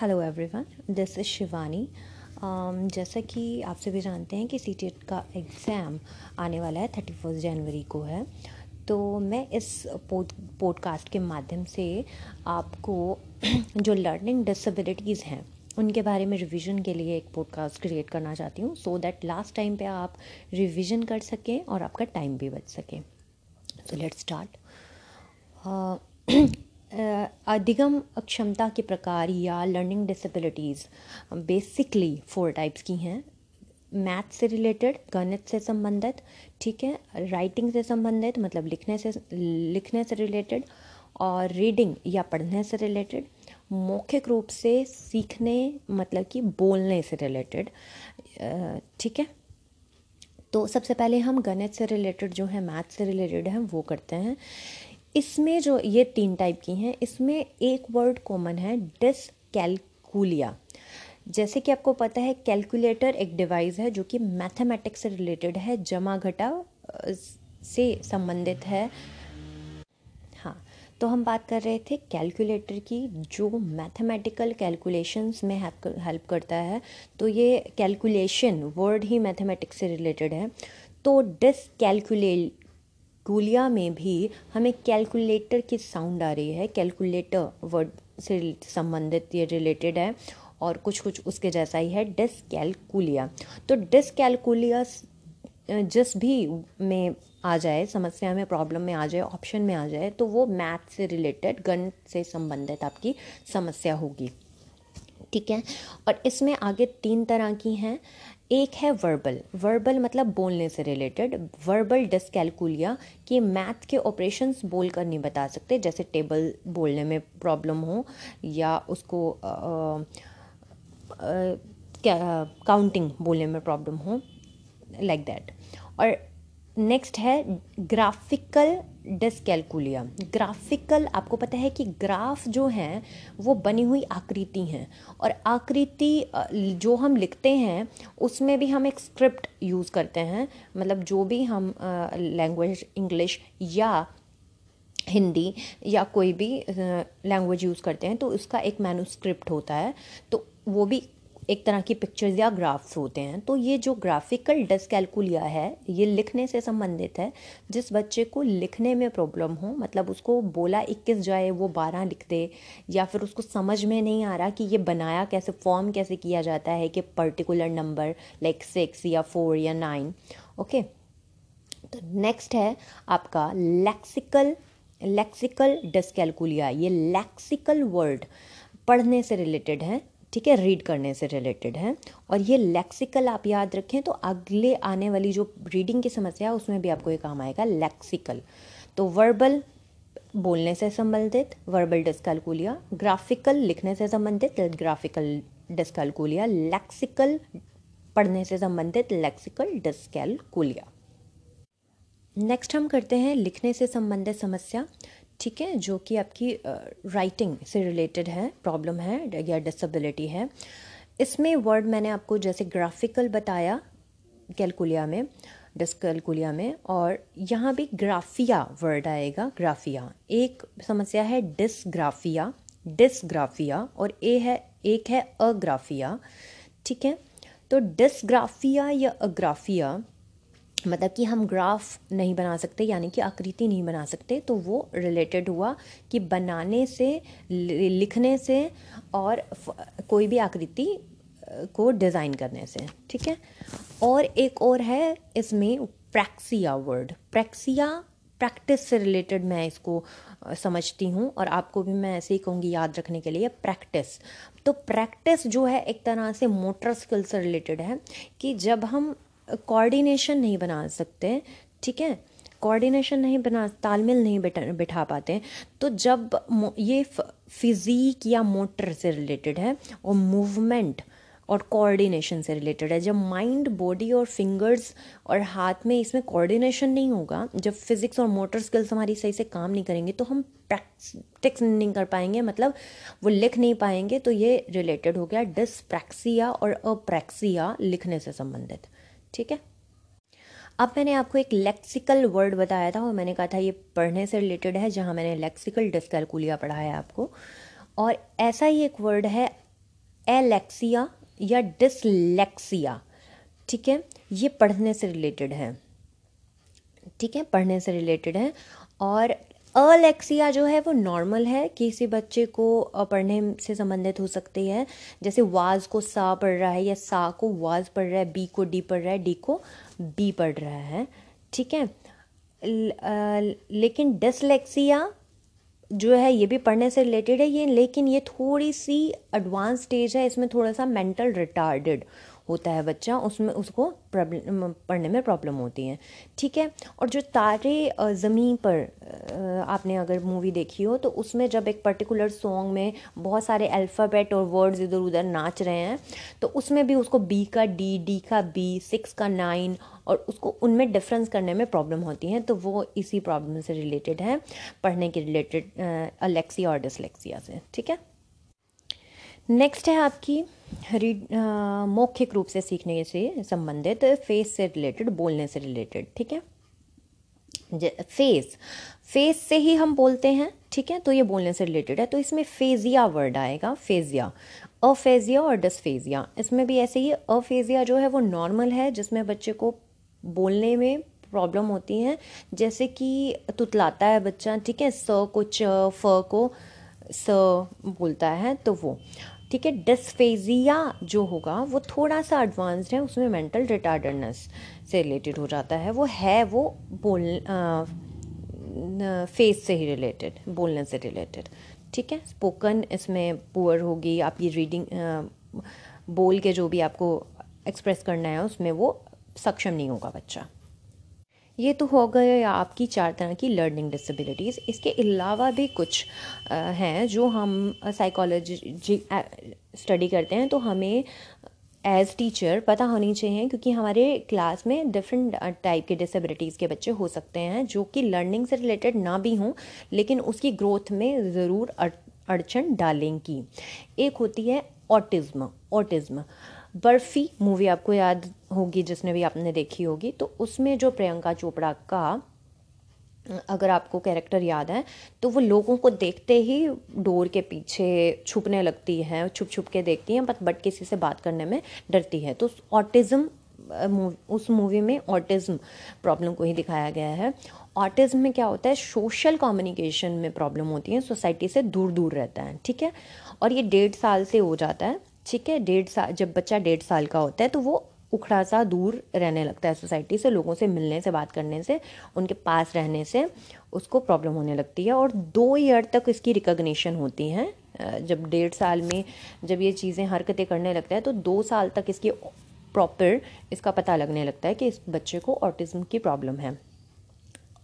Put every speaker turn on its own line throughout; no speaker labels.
Hello everyone this is Shivani जैसा कि आप सभी जानते हैं कि सी का एग्ज़ाम आने वाला है थर्टी फ़र्स्ट जनवरी को है। तो मैं इस पोड पॉडकास्ट के माध्यम से आपको जो लर्निंग डिसेबिलिटीज़ हैं, उनके बारे में रिवीजन के लिए एक पॉडकास्ट क्रिएट करना चाहती हूँ सो दैट लास्ट टाइम पे आप रिवीजन कर सकें और आपका टाइम भी बच सके। सो लेट्स स्टार्ट अधिगम क्षमता के प्रकार या learning disabilities basically four types की हैं। मैथ से रिलेटेड गणित से संबंधित, ठीक है? राइटिंग से संबंधित मतलब लिखने से लिखने से रिलेटेड और रीडिंग या पढ़ने से रिलेटेड मौखिक रूप से सीखने मतलब कि बोलने से रिलेटेड ठीक है? तो सबसे पहले हम गणित से रिलेटेड जो है मैथ से रिलेटेड हैं, वो करते हैं। इसमें जो ये तीन टाइप की हैं, इसमें एक वर्ड कॉमन है डिसकैलकुलिया जैसे कि आपको पता है कैलकुलेटर एक डिवाइस है जो कि मैथमेटिक्स से रिलेटेड है, जमा घटा से संबंधित है। हाँ तो हम बात कर रहे थे कैलकुलेटर की, जो मैथमेटिकल कैलकुलेशंस में हेल्प करता है। तो ये कैलकुलेशन वर्ड ही मैथमेटिक्स से रिलेटेड है। तो डिसकैलकुलेट गुलिया में भी हमें कैलकुलेटर की साउंड आ रही है। कैलकुलेटर वर्ड से संबंधित ये रिलेटेड है और कुछ कुछ उसके जैसा ही है। डिसकैलकुलिया तो डिसकैलकुलिया जिस भी में आ जाए, समस्या में प्रॉब्लम में आ जाए ऑप्शन में आ जाए तो वो मैथ से रिलेटेड गणित से संबंधित आपकी समस्या होगी। ठीक है? और इसमें आगे तीन तरह की हैं। एक है वर्बल वर्बल मतलब बोलने से रिलेटेड वर्बल डिसकैलकुलिया कि मैथ के ऑपरेशंस बोल कर नहीं बता सकते, जैसे टेबल बोलने में प्रॉब्लम हो या उसको काउंटिंग बोलने में प्रॉब्लम हो लाइक like दैट और नेक्स्ट है ग्राफिकल डिसकैलकुलिया ग्राफिकल आपको पता है कि ग्राफ जो हैं, वो बनी हुई आकृति हैं। और आकृति जो हम लिखते हैं, उसमें भी हम एक स्क्रिप्ट यूज़ करते हैं। मतलब जो भी हम लैंग्वेज इंग्लिश या हिंदी या कोई भी लैंग्वेज यूज़ करते हैं तो उसका एक मैनुस्क्रिप्ट होता है। तो वो भी एक तरह की पिक्चर्स या ग्राफ्स होते हैं। तो ये जो ग्राफिकल डिसकैलकुलिया है, ये लिखने से संबंधित है। जिस बच्चे को लिखने में प्रॉब्लम हो मतलब उसको बोला इक्कीस जाए, वो बारह लिख दे, या फिर उसको समझ में नहीं आ रहा कि ये बनाया कैसे फॉर्म कैसे किया जाता है कि पर्टिकुलर नंबर लाइक सिक्स या फोर या नाइन ओके तो नेक्स्ट है आपका लेक्सिकल लेक्सिकल डिसकैलकुलिया ये लेक्सिकल वर्ड पढ़ने से रिलेटेड है। ठीक है रीड करने से रिलेटेड है। और ये लेक्सिकल आप याद रखें तो अगले आने वाली जो रीडिंग की समस्या है, उसमें भी आपको ये काम आएगा लेक्सिकल तो वर्बल बोलने से संबंधित वर्बल डिस्कैलकुलिया ग्राफिकल लिखने से संबंधित ग्राफिकल डिस्कैलकुलिया लेक्सिकल पढ़ने से संबंधित लेक्सिकल डिस्कैलकुलिया नेक्स्ट हम करते हैं लिखने से संबंधित समस्या। ठीक है, जो कि आपकी राइटिंग से रिलेटेड है प्रॉब्लम है, या डिसेबिलिटी है। इसमें वर्ड मैंने आपको जैसे ग्राफिकल बताया कैलकुलिया में डिस्कैलकुलिया में, और यहाँ भी ग्राफिया वर्ड आएगा ग्राफिया एक समस्या है डिसग्राफिया डिसग्राफिया और ए है, एक है अग्राफिया ठीक है? तो डिसग्राफिया या अग्राफिया मतलब कि हम ग्राफ नहीं बना सकते, यानी कि आकृति नहीं बना सकते तो वो रिलेटेड हुआ कि बनाने से लिखने से और कोई भी आकृति को डिज़ाइन करने से, ठीक है? और एक और है इसमें प्रैक्सिया वर्ड प्रैक्सिया प्रैक्टिस से रिलेटेड मैं इसको समझती हूँ और आपको भी मैं ऐसे ही कहूँगी याद रखने के लिए प्रैक्टिस तो प्रैक्टिस जो है एक तरह से मोटर स्किल से रिलेटेड है कि जब हम कोऑर्डिनेशन नहीं बना सकते, ठीक है? कोऑर्डिनेशन नहीं बना, तालमेल नहीं बिठा बिठा पाते। तो जब ये फिज़ीक या मोटर से रिलेटेड है और मूवमेंट और कोऑर्डिनेशन से रिलेटेड है, जब माइंड बॉडी और फिंगर्स और हाथ में इसमें कोऑर्डिनेशन नहीं होगा, जब फिज़िक्स और मोटर स्किल्स हमारी सही से काम नहीं करेंगे तो हम प्रैक्टिस नहीं कर पाएँगे मतलब वो लिख नहीं पाएँगे तो ये रिलेटेड हो गया डिसप्रैक्सिया और अप्रैक्सिया लिखने से संबंधित। ठीक है? अब मैंने आपको एक लेक्सिकल वर्ड बताया था और मैंने कहा था ये पढ़ने से रिलेटेड है, जहाँ मैंने लेक्सिकल डिस्कैलकुलिया पढ़ा है आपको। और ऐसा ही एक वर्ड है एलेक्सिया या डिसलेक्सिया ठीक है? ये पढ़ने से रिलेटेड है। ठीक है? पढ़ने से रिलेटेड है। और अलेक्सिया जो है वो नॉर्मल है, किसी बच्चे को पढ़ने से संबंधित हो सकती है। जैसे वाज को सा पढ़ रहा है या सा को वाज पढ़ रहा है, बी को डी पढ़ रहा है, डी को बी पढ़ रहा है, ठीक है? लेकिन डिसलेक्सिया जो है, ये भी पढ़ने से रिलेटेड है ये, लेकिन ये थोड़ी सी एडवांस स्टेज है, इसमें थोड़ा सा मेंटल रिटार्डेड होता है बच्चा, उसमें उसको प्रॉब्लम पढ़ने में प्रॉब्लम होती है। ठीक है? और जो तारे ज़मीन पर आपने अगर मूवी देखी हो तो उसमें जब एक पर्टिकुलर सॉन्ग में बहुत सारे अल्फ़ाबेट और वर्ड्स इधर उधर नाच रहे हैं तो उसमें भी उसको बी का डी डी का बी सिक्स का नाइन और उसको उनमें डिफरेंस करने में प्रॉब्लम होती है तो वो इसी प्रॉब्लम से रिलेटेड है, पढ़ने के रिलेटेड अलेक्सिया और डिसलेक्सिया से। ठीक है? नेक्स्ट है आपकी रीड मौखिक रूप से सीखने से संबंधित फेस से रिलेटेड बोलने से रिलेटेड ठीक है? फेस फेस से ही हम बोलते हैं, ठीक है? तो ये बोलने से रिलेटेड है तो इसमें फेजिया वर्ड आएगा फेजिया अफेजिया और डिसफेजिया इसमें भी ऐसे ही अफेजिया जो है वो नॉर्मल है, जिसमें बच्चे को बोलने में प्रॉब्लम होती है, जैसे कि तुतलाता है बच्चा, ठीक है? स को च, फ को स बोलता है तो वो। ठीक है डिस्फेजिया जो होगा वो थोड़ा सा एडवांस्ड है उसमें मेंटल रिटार्डनेस से रिलेटेड हो जाता है। वो है वो बोल फेस से ही रिलेटेड बोलने से रिलेटेड ठीक है स्पोकन इसमें पुअर होगी आपकी रीडिंग आ, बोल के जो भी आपको एक्सप्रेस करना है उसमें वो सक्षम नहीं होगा बच्चा। ये तो हो गए आपकी चार तरह की लर्निंग डिसेबिलिटीज़ इसके अलावा भी कुछ हैं जो हम साइकोलॉजी स्टडी करते हैं तो हमें एज़ टीचर पता होनी चाहिए क्योंकि हमारे क्लास में डिफरेंट टाइप के डिसेबिलिटीज़ के बच्चे हो सकते हैं जो कि लर्निंग से रिलेटेड ना भी हों, लेकिन उसकी ग्रोथ में ज़रूर अड़चन डालेंगी। एक होती है ऑटिज़्म ऑटिज़्म बर्फ़ी मूवी आपको याद होगी, जिसने भी आपने देखी होगी तो उसमें जो प्रियंका चोपड़ा का, अगर आपको कैरेक्टर याद है तो वो लोगों को देखते ही डोर के पीछे छुपने लगती है, छुप छुप के देखती हैं, बट बट किसी से बात करने में डरती है। तो ऑटिज़म उस मूवी में ऑटिज़म प्रॉब्लम को ही दिखाया गया है। ऑटिज़म में क्या होता है, सोशल कम्युनिकेशन में प्रॉब्लम होती है, सोसाइटी से दूर दूर रहता है, ठीक है? और ये डेढ़ साल से हो जाता है, ठीक है? डेढ़ साल जब बच्चा डेढ़ साल का होता है तो वो उखड़ा सा दूर रहने लगता है सोसाइटी से, लोगों से मिलने से, बात करने से, उनके पास रहने से उसको प्रॉब्लम होने लगती है और दो ईयर तक इसकी रिकग्निशन होती है। जब डेढ़ साल में जब ये चीज़ें हरकतें करने लगता है तो दो साल तक इसकी प्रॉपर इसका पता लगने लगता है कि इस बच्चे को ऑटिज्म की प्रॉब्लम है।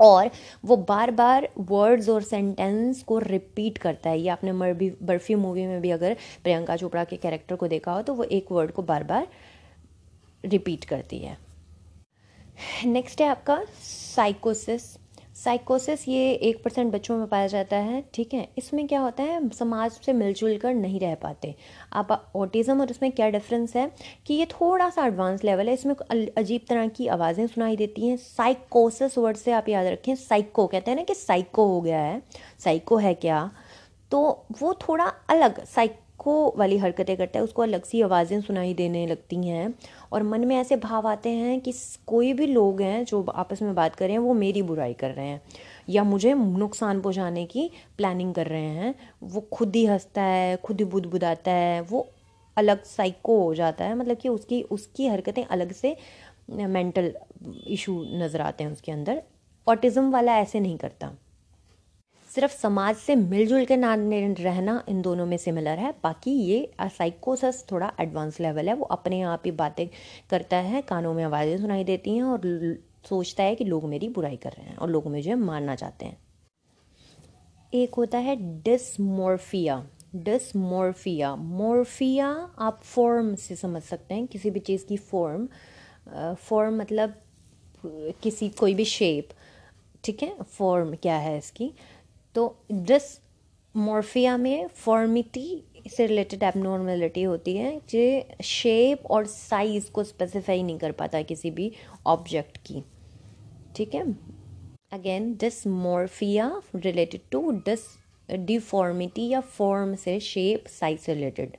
और वो बार बार वर्ड्स और सेंटेंस को रिपीट करता है। ये आपने मरबी बर्फ़ी मूवी में भी अगर प्रियंका चोपड़ा के कैरेक्टर को देखा हो तो वो एक वर्ड को बार बार रिपीट करती है। नेक्स्ट है आपका साइकोसिस साइकोसिस ये एक परसेंट बच्चों में पाया जाता है, ठीक है? इसमें क्या होता है, समाज से मिलजुल कर नहीं रह पाते। आप ऑटिज़म और इसमें क्या डिफरेंस है कि ये थोड़ा सा एडवांस लेवल है, इसमें अजीब तरह की आवाज़ें सुनाई देती हैं। साइकोसिस वर्ड से आप याद रखें साइको कहते हैं ना कि साइको हो गया है साइको है क्या? तो वो थोड़ा अलग साइक को वाली हरकतें करता है, उसको अलग सी आवाज़ें सुनाई देने लगती हैं। और मन में ऐसे भाव आते हैं कि कोई भी लोग हैं जो आपस में बात कर रहे हैं, वो मेरी बुराई कर रहे हैं या मुझे नुकसान पहुँचाने की प्लानिंग कर रहे हैं। वो खुद ही हंसता है, खुद ही बुद बुदाता है, वो अलग साइको हो जाता है। मतलब कि उसकी उसकी हरकतें अलग से मेंटल इशू नज़र आते हैं उसके अंदर। ऑटिज़म वाला ऐसे नहीं करता। सिर्फ़ समाज से मिलजुल के ना रहना इन दोनों में सिमिलर है। बाकी ये साइकोसस थोड़ा एडवांस लेवल है। वो अपने आप ही बातें करता है, कानों में आवाज़ें सुनाई देती हैं और सोचता है कि लोग मेरी बुराई कर रहे हैं और लोग मुझे मारना चाहते हैं। एक होता है डिसमोर्फिया डिसमोर्फिया मोर्फिया आप फॉर्म से समझ सकते हैं, किसी भी चीज़ की फॉर्म फॉर्म मतलब किसी, कोई भी शेप ठीक है? फॉर्म क्या है इसकी? तो डिस मोर्फिया में फॉर्मिटी से रिलेटेड एबनॉर्मेलिटी होती है जो शेप और साइज़ को स्पेसिफाई नहीं कर पाता किसी भी ऑब्जेक्ट की। ठीक है? Again dysmorphia related to dis deformity या फॉर्म से शेप साइज़ से रिलेटेड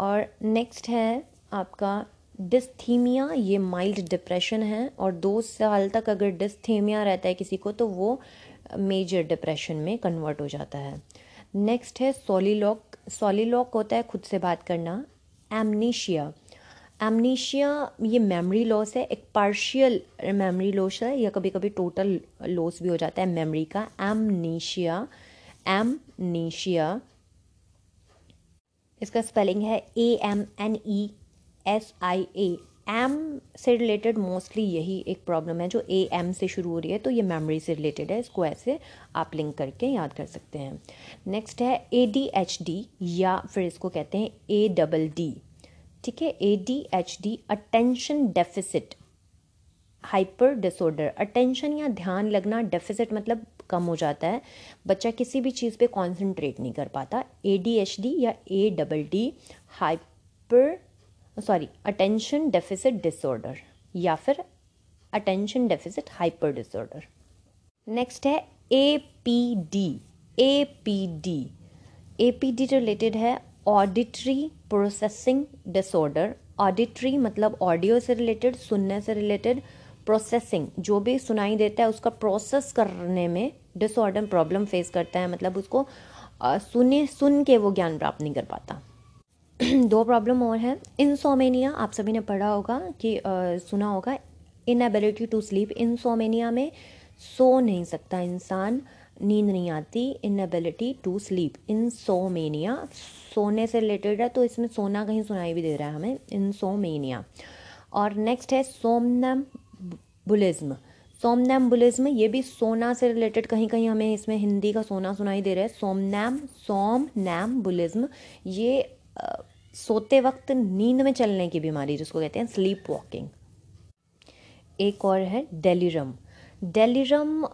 और नेक्स्ट है आपका डिस्थीमिया ये माइल्ड डिप्रेशन है और दो साल तक अगर डिस्थीमिया रहता है किसी को तो वो मेजर डिप्रेशन में कन्वर्ट हो जाता है। नेक्स्ट है सोलीलॉक सोलीलॉक होता है खुद से बात करना। एमनीशिया एमनीशिया ये मेमोरी लॉस है, एक पार्शियल मेमोरी लॉस है, या कभी कभी टोटल लॉस भी हो जाता है मेमोरी का। एमनीशिया एमनीशिया इसका स्पेलिंग है A M N E S I A M से रिलेटेड मोस्टली यही एक प्रॉब्लम है जो ए एम से शुरू हो रही है तो ये मेमोरी से रिलेटेड है, इसको ऐसे आप लिंक करके याद कर सकते हैं। नेक्स्ट है ए डी एच डी या फिर इसको कहते हैं ए डबल डी ठीक है? A D H D attention deficit hyper disorder attention या ध्यान लगना डेफिसिट मतलब कम हो जाता है। बच्चा किसी भी चीज़ पे कॉन्सेंट्रेट नहीं कर पाता। ए डी एच डी या A double D hyper sorry attention deficit disorder या फिर attention deficit hyper disorder next है A P D A P D A P D related है ऑडिटरी प्रोसेसिंग डिसऑर्डर ऑडिटरी मतलब audio से related सुनने से related processing जो भी सुनाई देता है उसका प्रोसेस करने में डिसऑर्डर प्रॉब्लम फेस करता है मतलब उसको सुने, सुन के वो ज्ञान प्राप्त नहीं कर पाता। दो प्रॉब्लम और हैं। इंसोमेनिया आप सभी ने पढ़ा होगा कि आ, सुना होगा इनएबिलिटी टू स्लीप इंसोमेनिया में सो नहीं सकता इंसान नींद नहीं आती इनएबिलिटी टू स्लीप इंसोमेनिया सोने से रिलेटेड है तो इसमें सोना कहीं सुनाई भी दे रहा है हमें। इंसोमेनिया और नेक्स्ट है सोमनम बुलिज्म सोमनैम्बुलिज्म ये भी सोना से रिलेटेड कहीं कहीं हमें इसमें हिंदी का सोना सुनाई दे रहा है। सोमनैम सोम नैम बुलिज्म ये सोते वक्त नींद में चलने की बीमारी, जिसको कहते हैं स्लीप वॉकिंग एक और है डेलीरम डेलीरम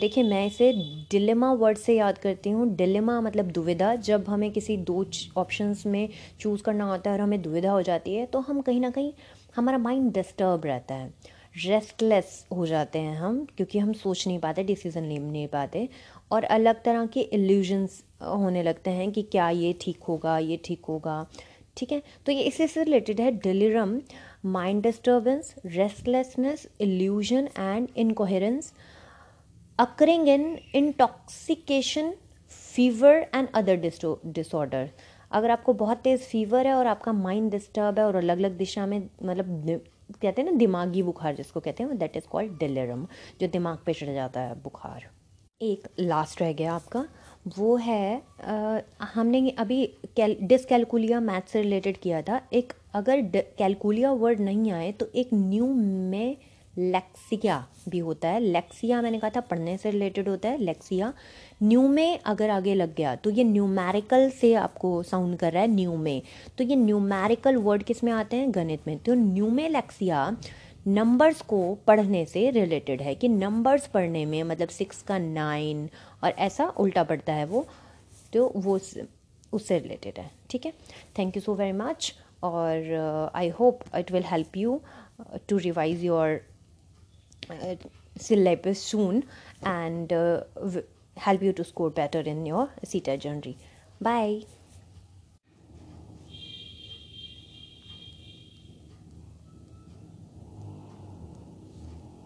देखिए, मैं इसे डिलेमा वर्ड से याद करती हूँ। डिलेमा मतलब दुविधा। जब हमें किसी दो ऑप्शंस में चूज़ करना होता है और हमें दुविधा हो जाती है तो हम कहीं ना कहीं हमारा माइंड डिस्टर्ब रहता है। रेस्टलेस हो जाते हैं हम, क्योंकि हम सोच नहीं पाते डिसीज़न ले, नहीं पाते। और अलग तरह के इल्यूजन्स होने लगते हैं कि क्या ये ठीक होगा, ये ठीक होगा। ठीक है? तो ये इसी से रिलेटेड है delirium mind disturbance restlessness illusion and incoherence occurring in intoxication fever and other disorder अगर आपको बहुत तेज़ फीवर है और आपका माइंड डिस्टर्ब है और अलग अलग दिशा में मतलब कहते हैं ना दिमागी बुखार जिसको कहते हैं दैट इज़ कॉल्ड डिलेरम जो दिमाग पे चढ़ जाता है बुखार। एक लास्ट रह गया आपका। वो है हमने अभी कैल डिसकैलकुलिया मैथ से रिलेटेड किया था। एक अगर कैलकुलिया वर्ड नहीं आए तो एक न्यू में लेक्सिया भी होता है। लेक्सिया मैंने कहा था, पढ़ने से रिलेटेड होता है लेक्सिया न्यू में अगर आगे लग गया तो ये न्यूमेरिकल से आपको साउंड कर रहा है न्यू में। तो ये न्यूमेरिकल वर्ड किसमें आते हैं? गणित में। तो न्यू में लेक्सिया नंबर्स को पढ़ने से रिलेटेड है कि नंबर्स पढ़ने में मतलब सिक्स का नाइन और ऐसा उल्टा पड़ता है वो तो वो उससे रिलेटेड है ठीक है thank you so very much और I hope it will help you to revise your soon and uh, help you to score better in your CETA journey. Bye.